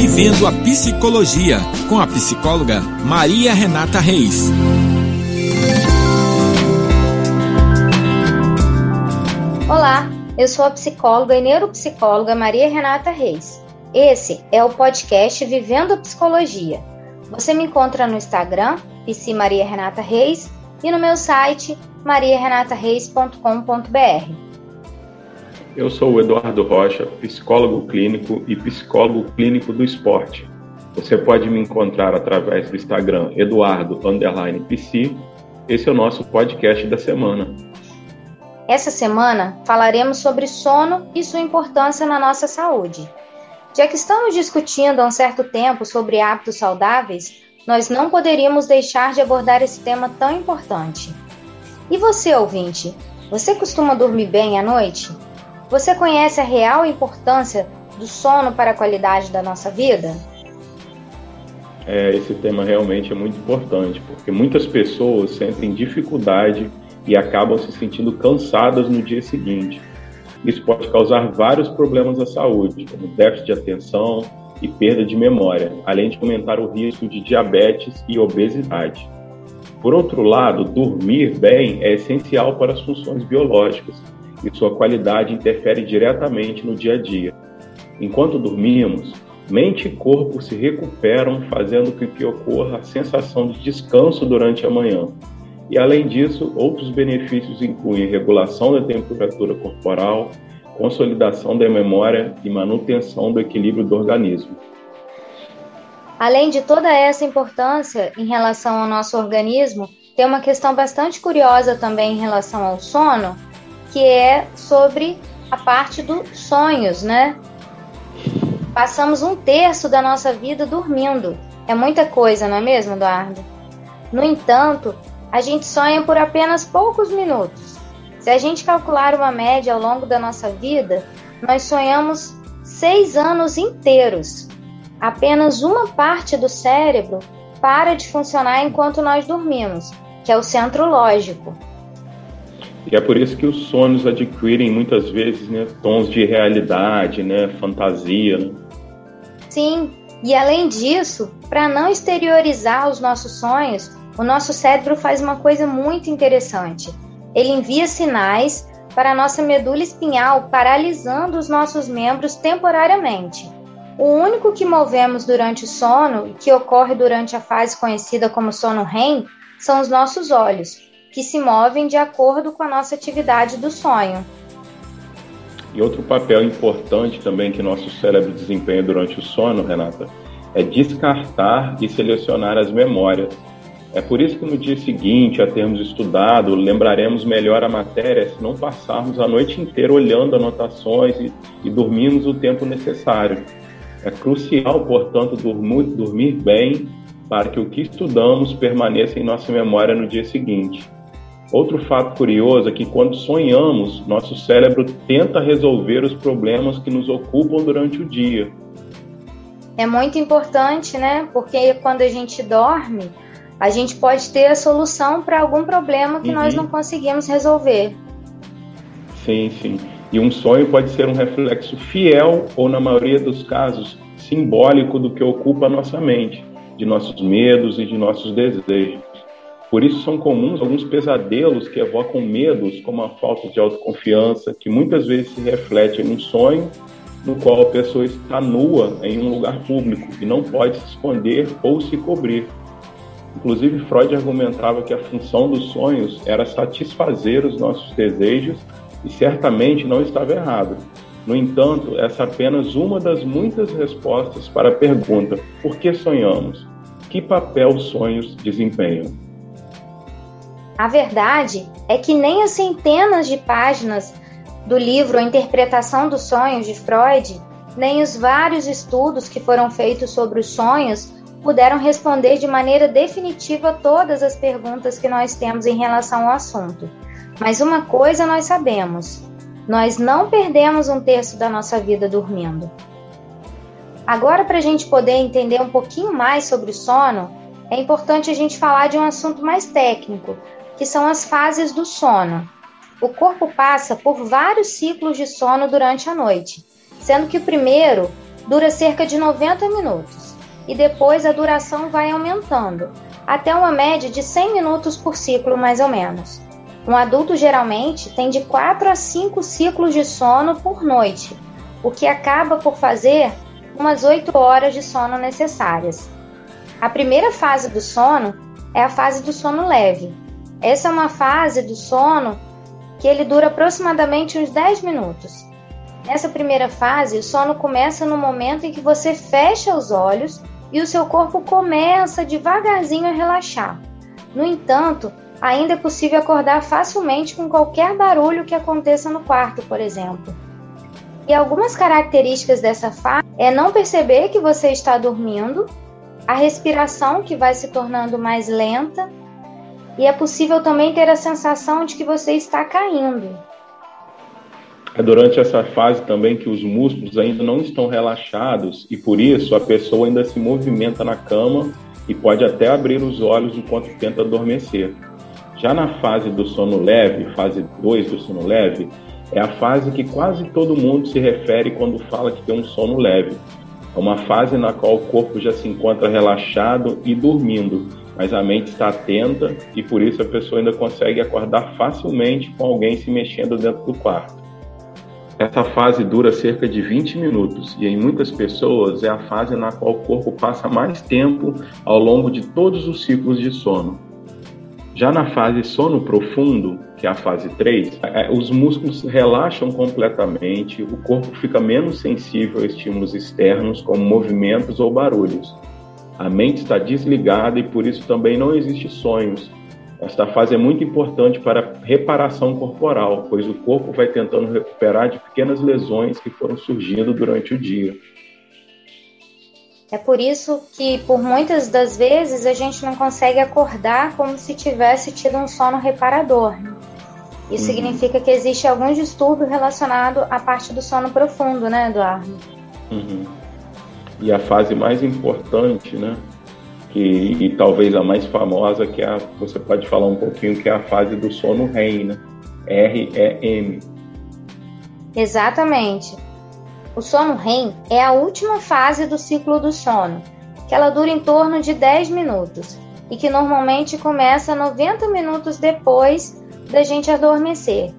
Vivendo a Psicologia, com a psicóloga Maria Renata Reis. Olá, eu sou a psicóloga e neuropsicóloga Maria Renata Reis. Esse é o podcast Vivendo a Psicologia. Você me encontra no Instagram, PC Maria Renata Reis, e no meu site mariarenatareis.com.br. Eu sou o Eduardo Rocha, psicólogo clínico e psicólogo clínico do esporte. Você pode me encontrar através do Instagram eduardo_pc. Esse é o nosso podcast da semana. Essa semana falaremos sobre sono e sua importância na nossa saúde. Já que estamos discutindo há um certo tempo sobre hábitos saudáveis, nós não poderíamos deixar de abordar esse tema tão importante. E você, ouvinte, você costuma dormir bem à noite? Você conhece a real importância do sono para a qualidade da nossa vida? É, esse tema realmente é muito importante, porque muitas pessoas sentem dificuldade e acabam se sentindo cansadas no dia seguinte. Isso pode causar vários problemas à saúde, como déficit de atenção e perda de memória, além de aumentar o risco de diabetes e obesidade. Por outro lado, dormir bem é essencial para as funções biológicas, e sua qualidade interfere diretamente no dia a dia. Enquanto dormimos, mente e corpo se recuperam, fazendo com que ocorra a sensação de descanso durante a manhã. E além disso, outros benefícios incluem regulação da temperatura corporal, consolidação da memória e manutenção do equilíbrio do organismo. Além de toda essa importância em relação ao nosso organismo, tem uma questão bastante curiosa também em relação ao sono, que é sobre a parte dos sonhos, né? Passamos um terço da nossa vida dormindo. É muita coisa, não é mesmo, Eduardo? No entanto, a gente sonha por apenas poucos minutos. Se a gente calcular uma média ao longo da nossa vida, nós sonhamos seis anos inteiros. Apenas uma parte do cérebro para de funcionar enquanto nós dormimos, que é o centro lógico. E é por isso que os sonhos adquirem muitas vezes né, tons de realidade, né, fantasia. Né? Sim, e além disso, para não exteriorizar os nossos sonhos, o nosso cérebro faz uma coisa muito interessante. Ele envia sinais para a nossa medula espinhal, paralisando os nossos membros temporariamente. O único que movemos durante o sono, que ocorre durante a fase conhecida como sono REM, são os nossos olhos que se movem de acordo com a nossa atividade do sonho. E outro papel importante também que nosso cérebro desempenha durante o sono, Renata, é descartar e selecionar as memórias. É por isso que no dia seguinte, a termos estudado, lembraremos melhor a matéria se não passarmos a noite inteira olhando anotações e, e dormirmos o tempo necessário. É crucial, portanto, dormir, dormir bem para que o que estudamos permaneça em nossa memória no dia seguinte. Outro fato curioso é que quando sonhamos, nosso cérebro tenta resolver os problemas que nos ocupam durante o dia. É muito importante, né? Porque quando a gente dorme, a gente pode ter a solução para algum problema que uhum. nós não conseguimos resolver. Sim, sim. E um sonho pode ser um reflexo fiel ou, na maioria dos casos, simbólico do que ocupa a nossa mente, de nossos medos e de nossos desejos. Por isso são comuns alguns pesadelos que evocam medos, como a falta de autoconfiança, que muitas vezes se reflete em um sonho no qual a pessoa está nua em um lugar público e não pode se esconder ou se cobrir. Inclusive, Freud argumentava que a função dos sonhos era satisfazer os nossos desejos e certamente não estava errado. No entanto, essa é apenas uma das muitas respostas para a pergunta: por que sonhamos? Que papel os sonhos desempenham? A verdade é que nem as centenas de páginas do livro A Interpretação dos Sonhos de Freud, nem os vários estudos que foram feitos sobre os sonhos puderam responder de maneira definitiva todas as perguntas que nós temos em relação ao assunto. Mas uma coisa nós sabemos: nós não perdemos um terço da nossa vida dormindo. Agora, para a gente poder entender um pouquinho mais sobre o sono, é importante a gente falar de um assunto mais técnico, que são as fases do sono. O corpo passa por vários ciclos de sono durante a noite, sendo que o primeiro dura cerca de 90 minutos e depois a duração vai aumentando, até uma média de 100 minutos por ciclo, mais ou menos. Um adulto geralmente tem de 4 a 5 ciclos de sono por noite, o que acaba por fazer umas 8 horas de sono necessárias. A primeira fase do sono é a fase do sono leve. Essa é uma fase do sono que ele dura aproximadamente uns 10 minutos. Nessa primeira fase, o sono começa no momento em que você fecha os olhos e o seu corpo começa devagarzinho a relaxar. No entanto, ainda é possível acordar facilmente com qualquer barulho que aconteça no quarto, por exemplo. E algumas características dessa fase é não perceber que você está dormindo, a respiração que vai se tornando mais lenta, e é possível também ter a sensação de que você está caindo. É durante essa fase também que os músculos ainda não estão relaxados e por isso a pessoa ainda se movimenta na cama e pode até abrir os olhos enquanto tenta adormecer. Já na fase do sono leve, fase 2 do sono leve, é a fase que quase todo mundo se refere quando fala que tem um sono leve. É uma fase na qual o corpo já se encontra relaxado e dormindo, mas a mente está atenta e por isso a pessoa ainda consegue acordar facilmente com alguém se mexendo dentro do quarto. Essa fase dura cerca de 20 minutos e em muitas pessoas é a fase na qual o corpo passa mais tempo ao longo de todos os ciclos de sono. Já na fase sono profundo, que é a fase 3, é, os músculos relaxam completamente, o corpo fica menos sensível a estímulos externos, como movimentos ou barulhos. A mente está desligada e por isso também não existe sonhos. Esta fase é muito importante para reparação corporal, pois o corpo vai tentando recuperar de pequenas lesões que foram surgindo durante o dia. É por isso que, por muitas das vezes, a gente não consegue acordar como se tivesse tido um sono reparador. Né? Isso uhum. significa que existe algum distúrbio relacionado à parte do sono profundo, né, Eduardo? Uhum. E a fase mais importante, né, que, e talvez a mais famosa, que é a, você pode falar um pouquinho, que é a fase do sono REM, né? R-E-M. Exatamente. O sono REM é a última fase do ciclo do sono, que ela dura em torno de 10 minutos e que normalmente começa 90 minutos depois da gente adormecer.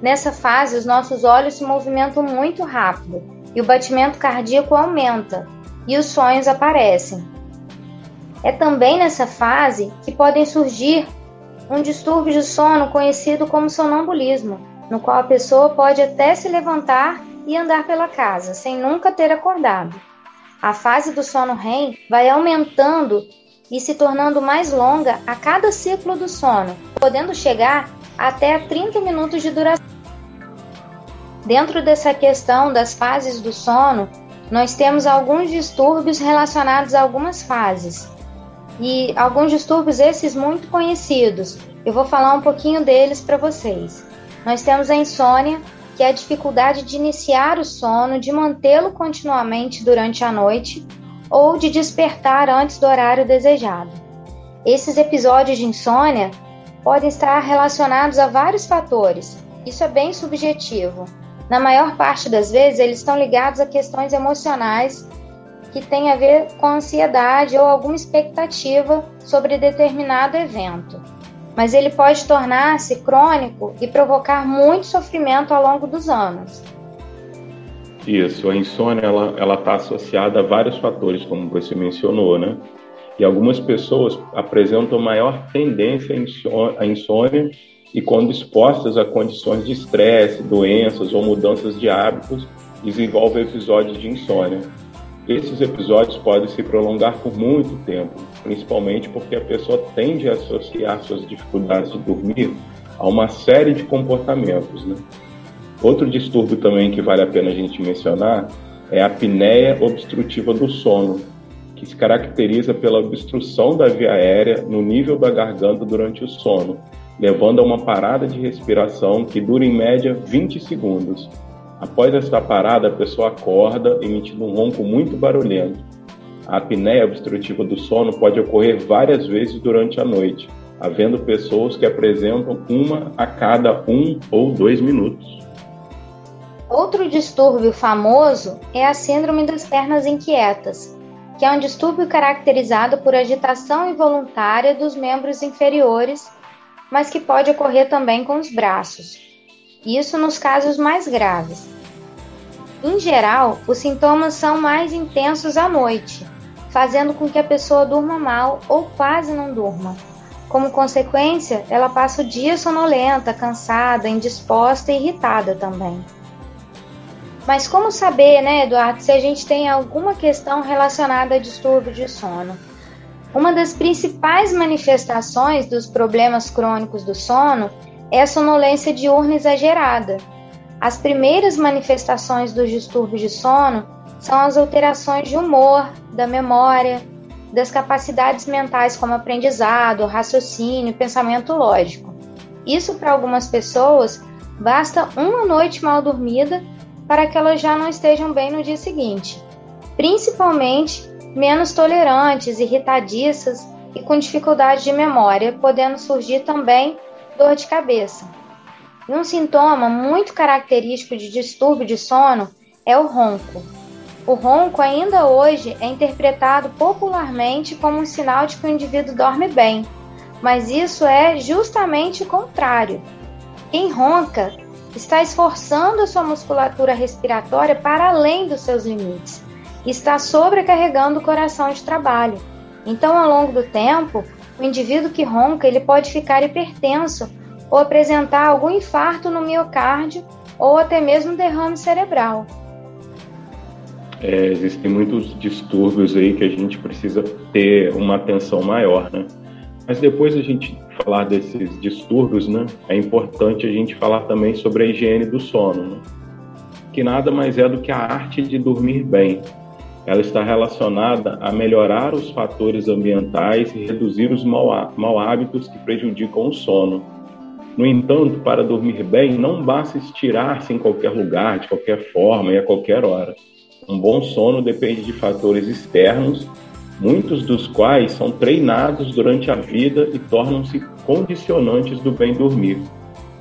Nessa fase, os nossos olhos se movimentam muito rápido e o batimento cardíaco aumenta e os sonhos aparecem. É também nessa fase que podem surgir um distúrbio de sono conhecido como sonambulismo, no qual a pessoa pode até se levantar e andar pela casa, sem nunca ter acordado. A fase do sono REM vai aumentando e se tornando mais longa a cada ciclo do sono, podendo chegar até 30 minutos de duração. Dentro dessa questão das fases do sono, nós temos alguns distúrbios relacionados a algumas fases. E alguns distúrbios esses muito conhecidos. Eu vou falar um pouquinho deles para vocês. Nós temos a insônia, que é a dificuldade de iniciar o sono, de mantê-lo continuamente durante a noite ou de despertar antes do horário desejado. Esses episódios de insônia podem estar relacionados a vários fatores. Isso é bem subjetivo. Na maior parte das vezes, eles estão ligados a questões emocionais que têm a ver com ansiedade ou alguma expectativa sobre determinado evento mas ele pode tornar-se crônico e provocar muito sofrimento ao longo dos anos. Isso, a insônia ela está associada a vários fatores, como você mencionou, né? E algumas pessoas apresentam maior tendência à insônia e quando expostas a condições de estresse, doenças ou mudanças de hábitos, desenvolvem episódios de insônia. Esses episódios podem se prolongar por muito tempo, principalmente porque a pessoa tende a associar suas dificuldades de dormir a uma série de comportamentos. Né? Outro distúrbio também que vale a pena a gente mencionar é a apneia obstrutiva do sono, que se caracteriza pela obstrução da via aérea no nível da garganta durante o sono, levando a uma parada de respiração que dura em média 20 segundos Após esta parada, a pessoa acorda emitindo um ronco muito barulhento. A apneia obstrutiva do sono pode ocorrer várias vezes durante a noite, havendo pessoas que apresentam uma a cada um ou dois minutos. Outro distúrbio famoso é a Síndrome das Pernas Inquietas, que é um distúrbio caracterizado por agitação involuntária dos membros inferiores, mas que pode ocorrer também com os braços. Isso nos casos mais graves. Em geral, os sintomas são mais intensos à noite, fazendo com que a pessoa durma mal ou quase não durma. Como consequência, ela passa o dia sonolenta, cansada, indisposta e irritada também. Mas como saber, né, Eduardo, se a gente tem alguma questão relacionada a distúrbio de sono? Uma das principais manifestações dos problemas crônicos do sono é a sonolência diurna exagerada. As primeiras manifestações dos distúrbios de sono são as alterações de humor, da memória, das capacidades mentais como aprendizado, raciocínio, pensamento lógico. Isso para algumas pessoas basta uma noite mal dormida para que elas já não estejam bem no dia seguinte, principalmente menos tolerantes, irritadiças e com dificuldade de memória, podendo surgir também dor de cabeça. E um sintoma muito característico de distúrbio de sono é o ronco. O ronco ainda hoje é interpretado popularmente como um sinal de que o indivíduo dorme bem, mas isso é justamente o contrário. Quem ronca está esforçando a sua musculatura respiratória para além dos seus limites, está sobrecarregando o coração de trabalho. Então, ao longo do tempo, o indivíduo que ronca ele pode ficar hipertenso ou apresentar algum infarto no miocárdio ou até mesmo derrame cerebral. É, existem muitos distúrbios aí que a gente precisa ter uma atenção maior, né? Mas depois a gente falar desses distúrbios, né, é importante a gente falar também sobre a higiene do sono, né? que nada mais é do que a arte de dormir bem. Ela está relacionada a melhorar os fatores ambientais e reduzir os mau hábitos que prejudicam o sono. No entanto, para dormir bem, não basta estirar-se em qualquer lugar, de qualquer forma e a qualquer hora. Um bom sono depende de fatores externos muitos dos quais são treinados durante a vida e tornam-se condicionantes do bem dormir.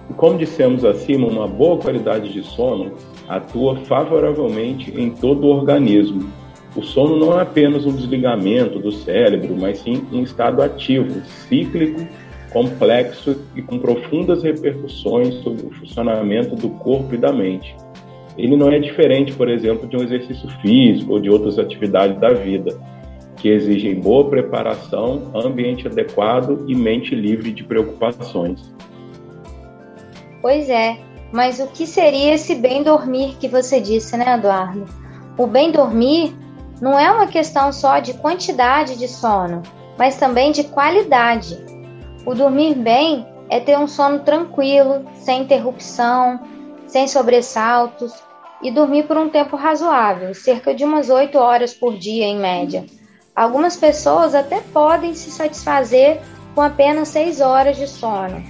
E como dissemos acima, uma boa qualidade de sono atua favoravelmente em todo o organismo. O sono não é apenas um desligamento do cérebro, mas sim um estado ativo, cíclico, complexo e com profundas repercussões sobre o funcionamento do corpo e da mente. Ele não é diferente, por exemplo, de um exercício físico ou de outras atividades da vida que exigem boa preparação, ambiente adequado e mente livre de preocupações. Pois é, mas o que seria esse bem dormir que você disse, né, Eduardo? O bem dormir não é uma questão só de quantidade de sono, mas também de qualidade. O dormir bem é ter um sono tranquilo, sem interrupção, sem sobressaltos e dormir por um tempo razoável, cerca de umas 8 horas por dia em média. Algumas pessoas até podem se satisfazer com apenas 6 horas de sono,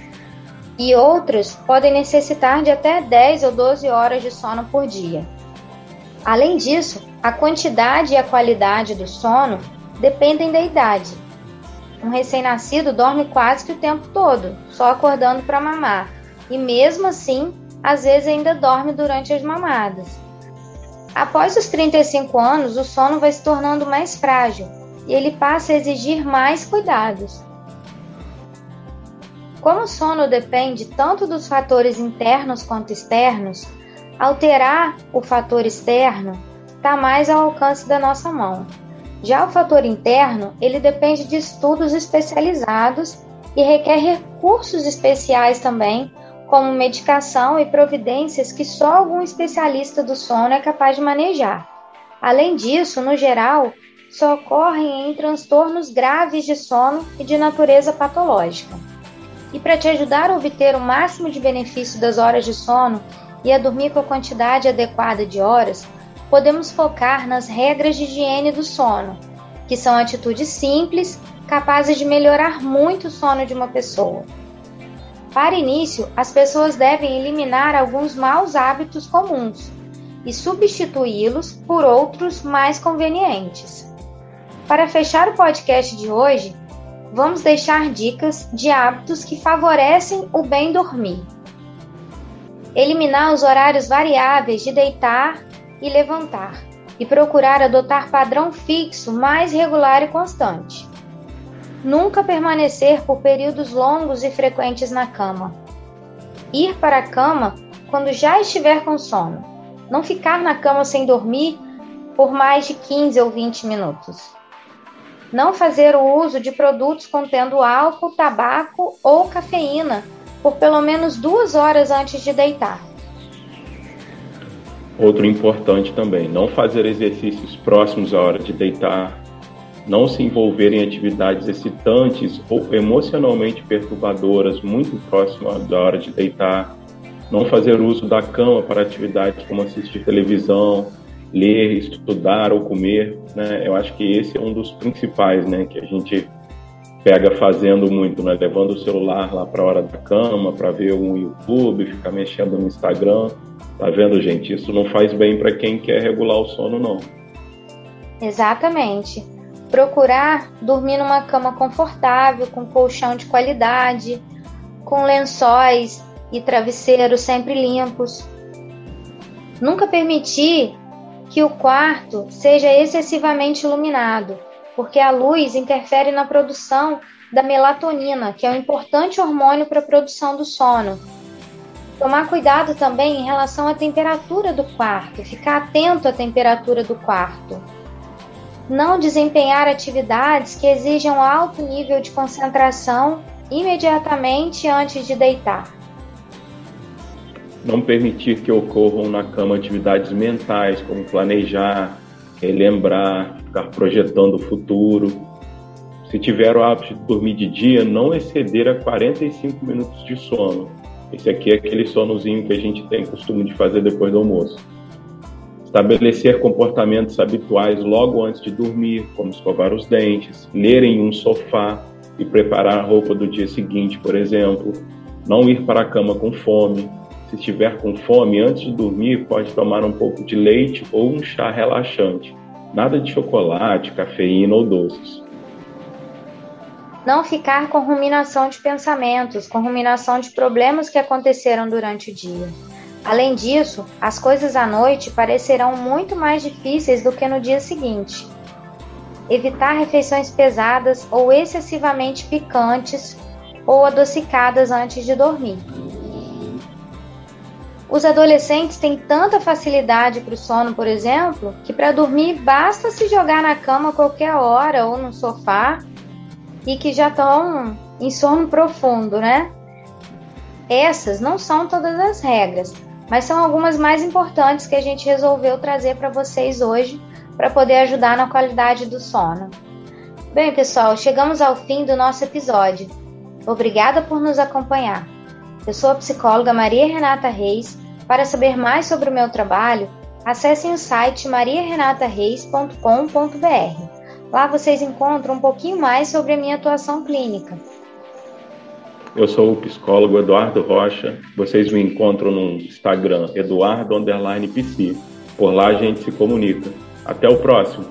e outras podem necessitar de até 10 ou 12 horas de sono por dia. Além disso, a quantidade e a qualidade do sono dependem da idade. Um recém-nascido dorme quase que o tempo todo, só acordando para mamar, e mesmo assim, às vezes ainda dorme durante as mamadas. Após os 35 anos, o sono vai se tornando mais frágil e ele passa a exigir mais cuidados. Como o sono depende tanto dos fatores internos quanto externos, alterar o fator externo está mais ao alcance da nossa mão. Já o fator interno, ele depende de estudos especializados e requer recursos especiais também como medicação e providências que só algum especialista do sono é capaz de manejar. Além disso, no geral, só ocorrem em transtornos graves de sono e de natureza patológica. E para te ajudar a obter o máximo de benefício das horas de sono e a dormir com a quantidade adequada de horas, podemos focar nas regras de higiene do sono, que são atitudes simples capazes de melhorar muito o sono de uma pessoa. Para início, as pessoas devem eliminar alguns maus hábitos comuns e substituí-los por outros mais convenientes. Para fechar o podcast de hoje, vamos deixar dicas de hábitos que favorecem o bem dormir. eliminar os horários variáveis de deitar e levantar e procurar adotar padrão fixo mais regular e constante. Nunca permanecer por períodos longos e frequentes na cama. Ir para a cama quando já estiver com sono. Não ficar na cama sem dormir por mais de 15 ou 20 minutos. Não fazer o uso de produtos contendo álcool, tabaco ou cafeína por pelo menos duas horas antes de deitar. Outro importante também, não fazer exercícios próximos à hora de deitar, não se envolver em atividades excitantes ou emocionalmente perturbadoras muito próximo da hora de deitar, não fazer uso da cama para atividades como assistir televisão, ler, estudar ou comer, né? Eu acho que esse é um dos principais, né, que a gente pega fazendo muito, né, levando o celular lá para hora da cama para ver um YouTube, ficar mexendo no Instagram. Tá vendo, gente? Isso não faz bem para quem quer regular o sono, não. Exatamente. Procurar dormir numa cama confortável, com colchão de qualidade, com lençóis e travesseiros sempre limpos. Nunca permitir que o quarto seja excessivamente iluminado, porque a luz interfere na produção da melatonina, que é um importante hormônio para a produção do sono. Tomar cuidado também em relação à temperatura do quarto, ficar atento à temperatura do quarto. Não desempenhar atividades que exijam alto nível de concentração imediatamente antes de deitar não permitir que ocorram na cama atividades mentais, como planejar, relembrar, ficar projetando o futuro. Se tiver o hábito de dormir de dia, não exceder a 45 minutos de sono. Esse aqui é aquele sonozinho que a gente tem costume de fazer depois do almoço. Estabelecer comportamentos habituais logo antes de dormir, como escovar os dentes, ler em um sofá e preparar a roupa do dia seguinte, por exemplo. Não ir para a cama com fome, se estiver com fome, antes de dormir, pode tomar um pouco de leite ou um chá relaxante. Nada de chocolate, cafeína ou doces. Não ficar com ruminação de pensamentos, com ruminação de problemas que aconteceram durante o dia. Além disso, as coisas à noite parecerão muito mais difíceis do que no dia seguinte. Evitar refeições pesadas ou excessivamente picantes ou adocicadas antes de dormir. Os adolescentes têm tanta facilidade para o sono, por exemplo, que para dormir basta se jogar na cama a qualquer hora ou no sofá e que já estão em sono profundo, né? Essas não são todas as regras, mas são algumas mais importantes que a gente resolveu trazer para vocês hoje para poder ajudar na qualidade do sono. Bem, pessoal, chegamos ao fim do nosso episódio. Obrigada por nos acompanhar. Eu sou a psicóloga Maria Renata Reis para saber mais sobre o meu trabalho, acessem o site mariarenatareis.com.br. Lá vocês encontram um pouquinho mais sobre a minha atuação clínica. Eu sou o psicólogo Eduardo Rocha. Vocês me encontram no Instagram, eduardo_pc. Por lá a gente se comunica. Até o próximo!